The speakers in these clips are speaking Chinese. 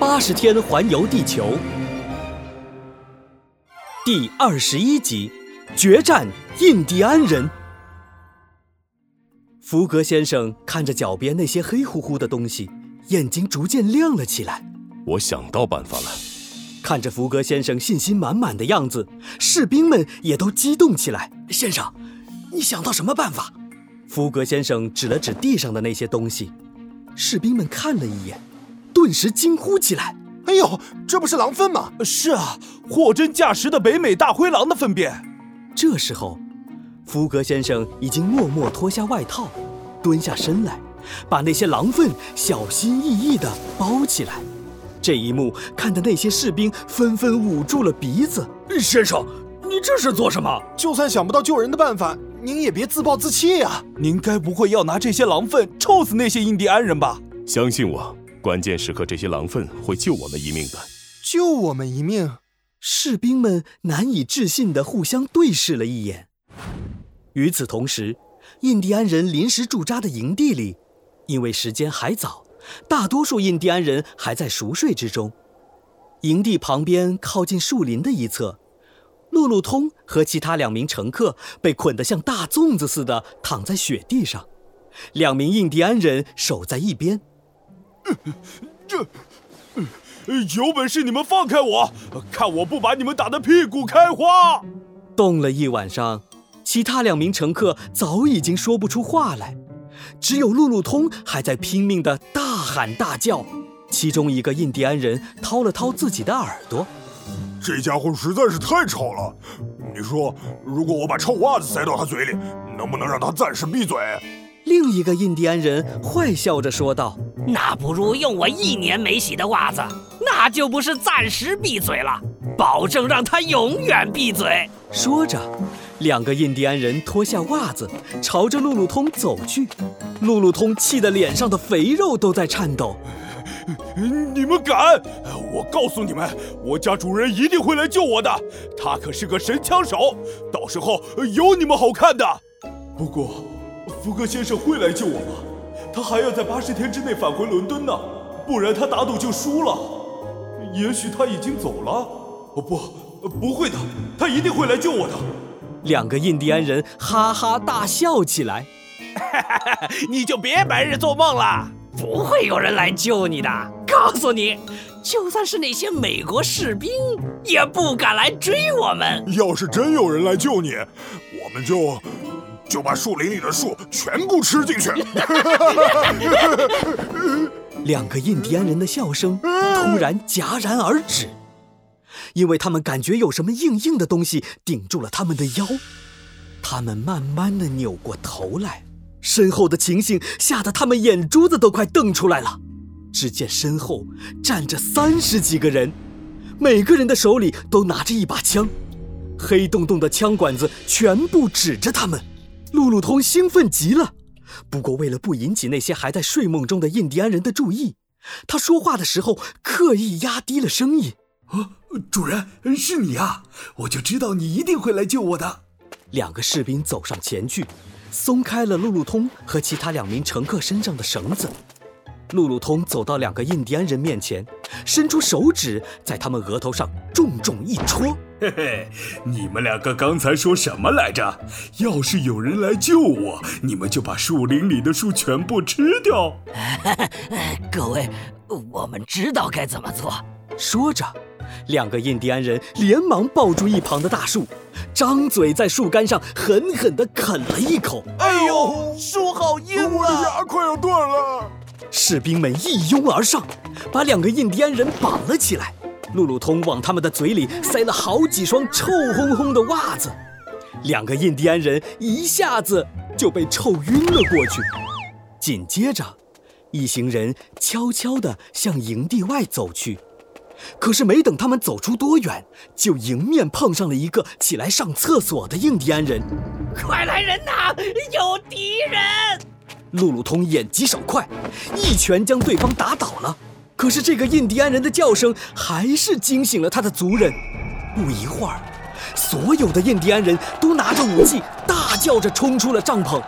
八十天环游地球，第二十一集：决战印第安人。福格先生看着脚边那些黑乎乎的东西，眼睛逐渐亮了起来。我想到办法了。看着福格先生信心满满的样子，士兵们也都激动起来。先生，你想到什么办法？福格先生指了指地上的那些东西，士兵们看了一眼。顿时惊呼起来：“哎呦，这不是狼粪吗？”“是啊，货真价实的北美大灰狼的粪便。”这时候，福格先生已经默默脱下外套，蹲下身来，把那些狼粪小心翼翼地包起来。这一幕看得那些士兵纷纷捂住了鼻子。“先生，你这是做什么？就算想不到救人的办法，您也别自暴自弃呀！您该不会要拿这些狼粪臭死那些印第安人吧？”相信我。关键时刻，这些狼粪会救我们一命的。救我们一命！士兵们难以置信地互相对视了一眼。与此同时，印第安人临时驻扎的营地里，因为时间还早，大多数印第安人还在熟睡之中。营地旁边靠近树林的一侧，路路通和其他两名乘客被捆得像大粽子似的躺在雪地上，两名印第安人守在一边。这，有本事你们放开我，看我不把你们打得屁股开花！冻了一晚上，其他两名乘客早已经说不出话来，只有路路通还在拼命的大喊大叫。其中一个印第安人掏了掏自己的耳朵，这家伙实在是太吵了。你说，如果我把臭袜子塞到他嘴里，能不能让他暂时闭嘴？另一个印第安人坏笑着说道：“那不如用我一年没洗的袜子，那就不是暂时闭嘴了，保证让他永远闭嘴。”说着，两个印第安人脱下袜子，朝着路路通走去。路路通气得脸上的肥肉都在颤抖：“你们敢？我告诉你们，我家主人一定会来救我的，他可是个神枪手，到时候有你们好看的。不过……”福格先生会来救我吗？他还要在八十天之内返回伦敦呢，不然他打赌就输了。也许他已经走了。哦不，不会的，他一定会来救我的。两个印第安人哈哈大笑起来。你就别白日做梦了，不会有人来救你的。告诉你，就算是那些美国士兵，也不敢来追我们。要是真有人来救你，我们就。就把树林里的树全部吃进去。两个印第安人的笑声突然戛然而止，因为他们感觉有什么硬硬的东西顶住了他们的腰。他们慢慢的扭过头来，身后的情形吓得他们眼珠子都快瞪出来了。只见身后站着三十几个人，每个人的手里都拿着一把枪，黑洞洞的枪管子全部指着他们。路路通兴奋极了，不过为了不引起那些还在睡梦中的印第安人的注意，他说话的时候刻意压低了声音。啊，主人，是你啊！我就知道你一定会来救我的。两个士兵走上前去，松开了路路通和其他两名乘客身上的绳子。路路通走到两个印第安人面前，伸出手指在他们额头上重重一戳。嘿嘿，你们两个刚才说什么来着？要是有人来救我，你们就把树林里的树全部吃掉。各位，我们知道该怎么做。说着，两个印第安人连忙抱住一旁的大树，张嘴在树干上狠狠地啃了一口。哎呦，树好硬啊！我的牙快要断了。士兵们一拥而上，把两个印第安人绑了起来。路路通往他们的嘴里塞了好几双臭烘烘的袜子，两个印第安人一下子就被臭晕了过去。紧接着，一行人悄悄地向营地外走去。可是没等他们走出多远，就迎面碰上了一个起来上厕所的印第安人。快来人呐，有敌人！路路通眼疾手快，一拳将对方打倒了。可是这个印第安人的叫声还是惊醒了他的族人。不一会儿，所有的印第安人都拿着武器，大叫着冲出了帐篷。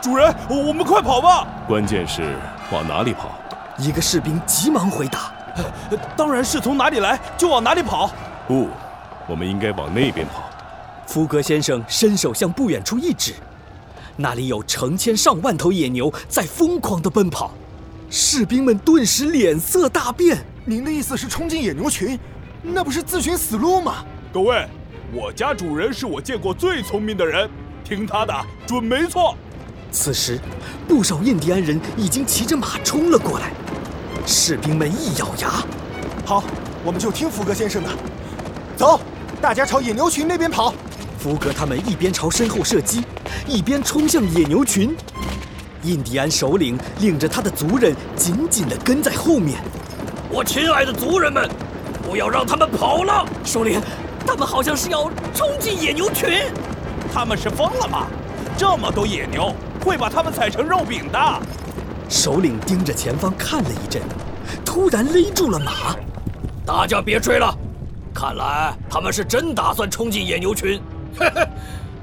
主人，我们快跑吧！关键是往哪里跑？一个士兵急忙回答：“当然是从哪里来就往哪里跑。不，我们应该往那边跑。福格先生伸手向不远处一指，那里有成千上万头野牛在疯狂地奔跑。士兵们顿时脸色大变。您的意思是冲进野牛群？那不是自寻死路吗？各位，我家主人是我见过最聪明的人，听他的准没错。此时，不少印第安人已经骑着马冲了过来。士兵们一咬牙，好，我们就听福格先生的。走，大家朝野牛群那边跑。福格他们一边朝身后射击，一边冲向野牛群。印第安首领领着他的族人紧紧地跟在后面。我亲爱的族人们，不要让他们跑了！首领，他们好像是要冲进野牛群。他们是疯了吗？这么多野牛，会把他们踩成肉饼的。首领盯着前方看了一阵，突然勒住了马。大家别追了，看来他们是真打算冲进野牛群。嘿嘿，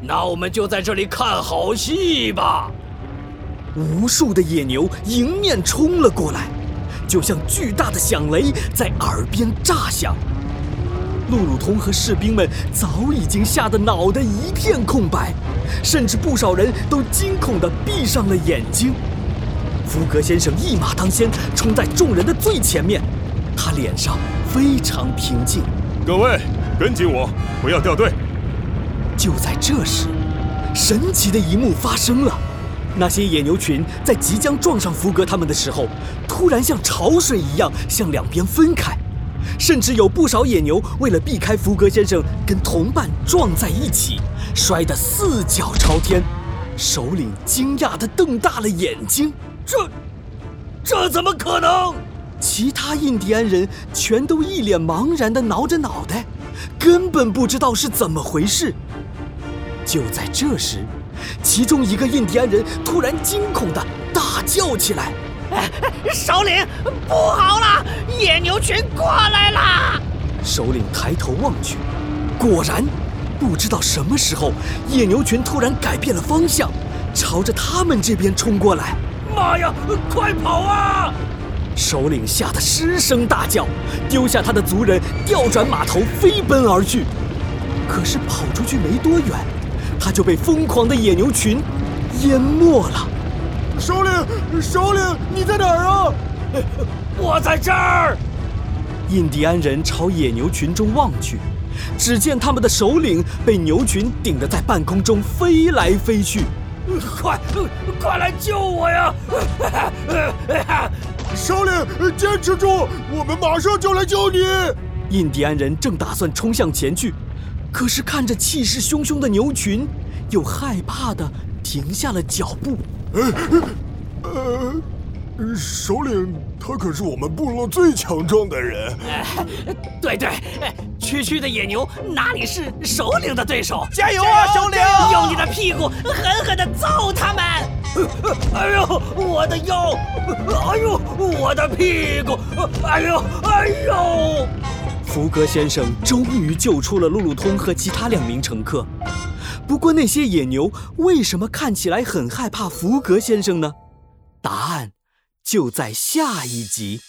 那我们就在这里看好戏吧。无数的野牛迎面冲了过来，就像巨大的响雷在耳边炸响。路路通和士兵们早已经吓得脑袋一片空白，甚至不少人都惊恐地闭上了眼睛。福格先生一马当先，冲在众人的最前面，他脸上非常平静。各位，跟紧我，不要掉队。就在这时，神奇的一幕发生了。那些野牛群在即将撞上福格他们的时候，突然像潮水一样向两边分开，甚至有不少野牛为了避开福格先生跟同伴撞在一起，摔得四脚朝天。首领惊讶地瞪大了眼睛：“这，这怎么可能？”其他印第安人全都一脸茫然地挠着脑袋，根本不知道是怎么回事。就在这时，其中一个印第安人突然惊恐地大叫起来：“ 首领，不好了！野牛群过来啦！”首领抬头望去，果然，不知道什么时候，野牛群突然改变了方向，朝着他们这边冲过来。妈呀，快跑啊！首领吓得失声大叫，丢下他的族人，调转马头飞奔而去。可是跑出去没多远，他就被疯狂的野牛群淹没了。首领，首领，你在哪儿啊？我在这儿。印第安人朝野牛群中望去，只见他们的首领被牛群顶得在半空中飞来飞去。快，快来救我呀！首领，坚持住，我们马上就来救你。印第安人正打算冲向前去，可是看着气势汹汹的牛群，又害怕的停下了脚步。呃，首领，他可是我们部落最强壮的人。对对，区区的野牛哪里是首领的对手？加油啊，首领！用你的屁股狠狠的揍他们！哎呦，我的腰！哎呦，我的屁股！哎呦，哎呦！福格先生终于救出了路路通和其他两名乘客。不过那些野牛为什么看起来很害怕福格先生呢？答案就在下一集。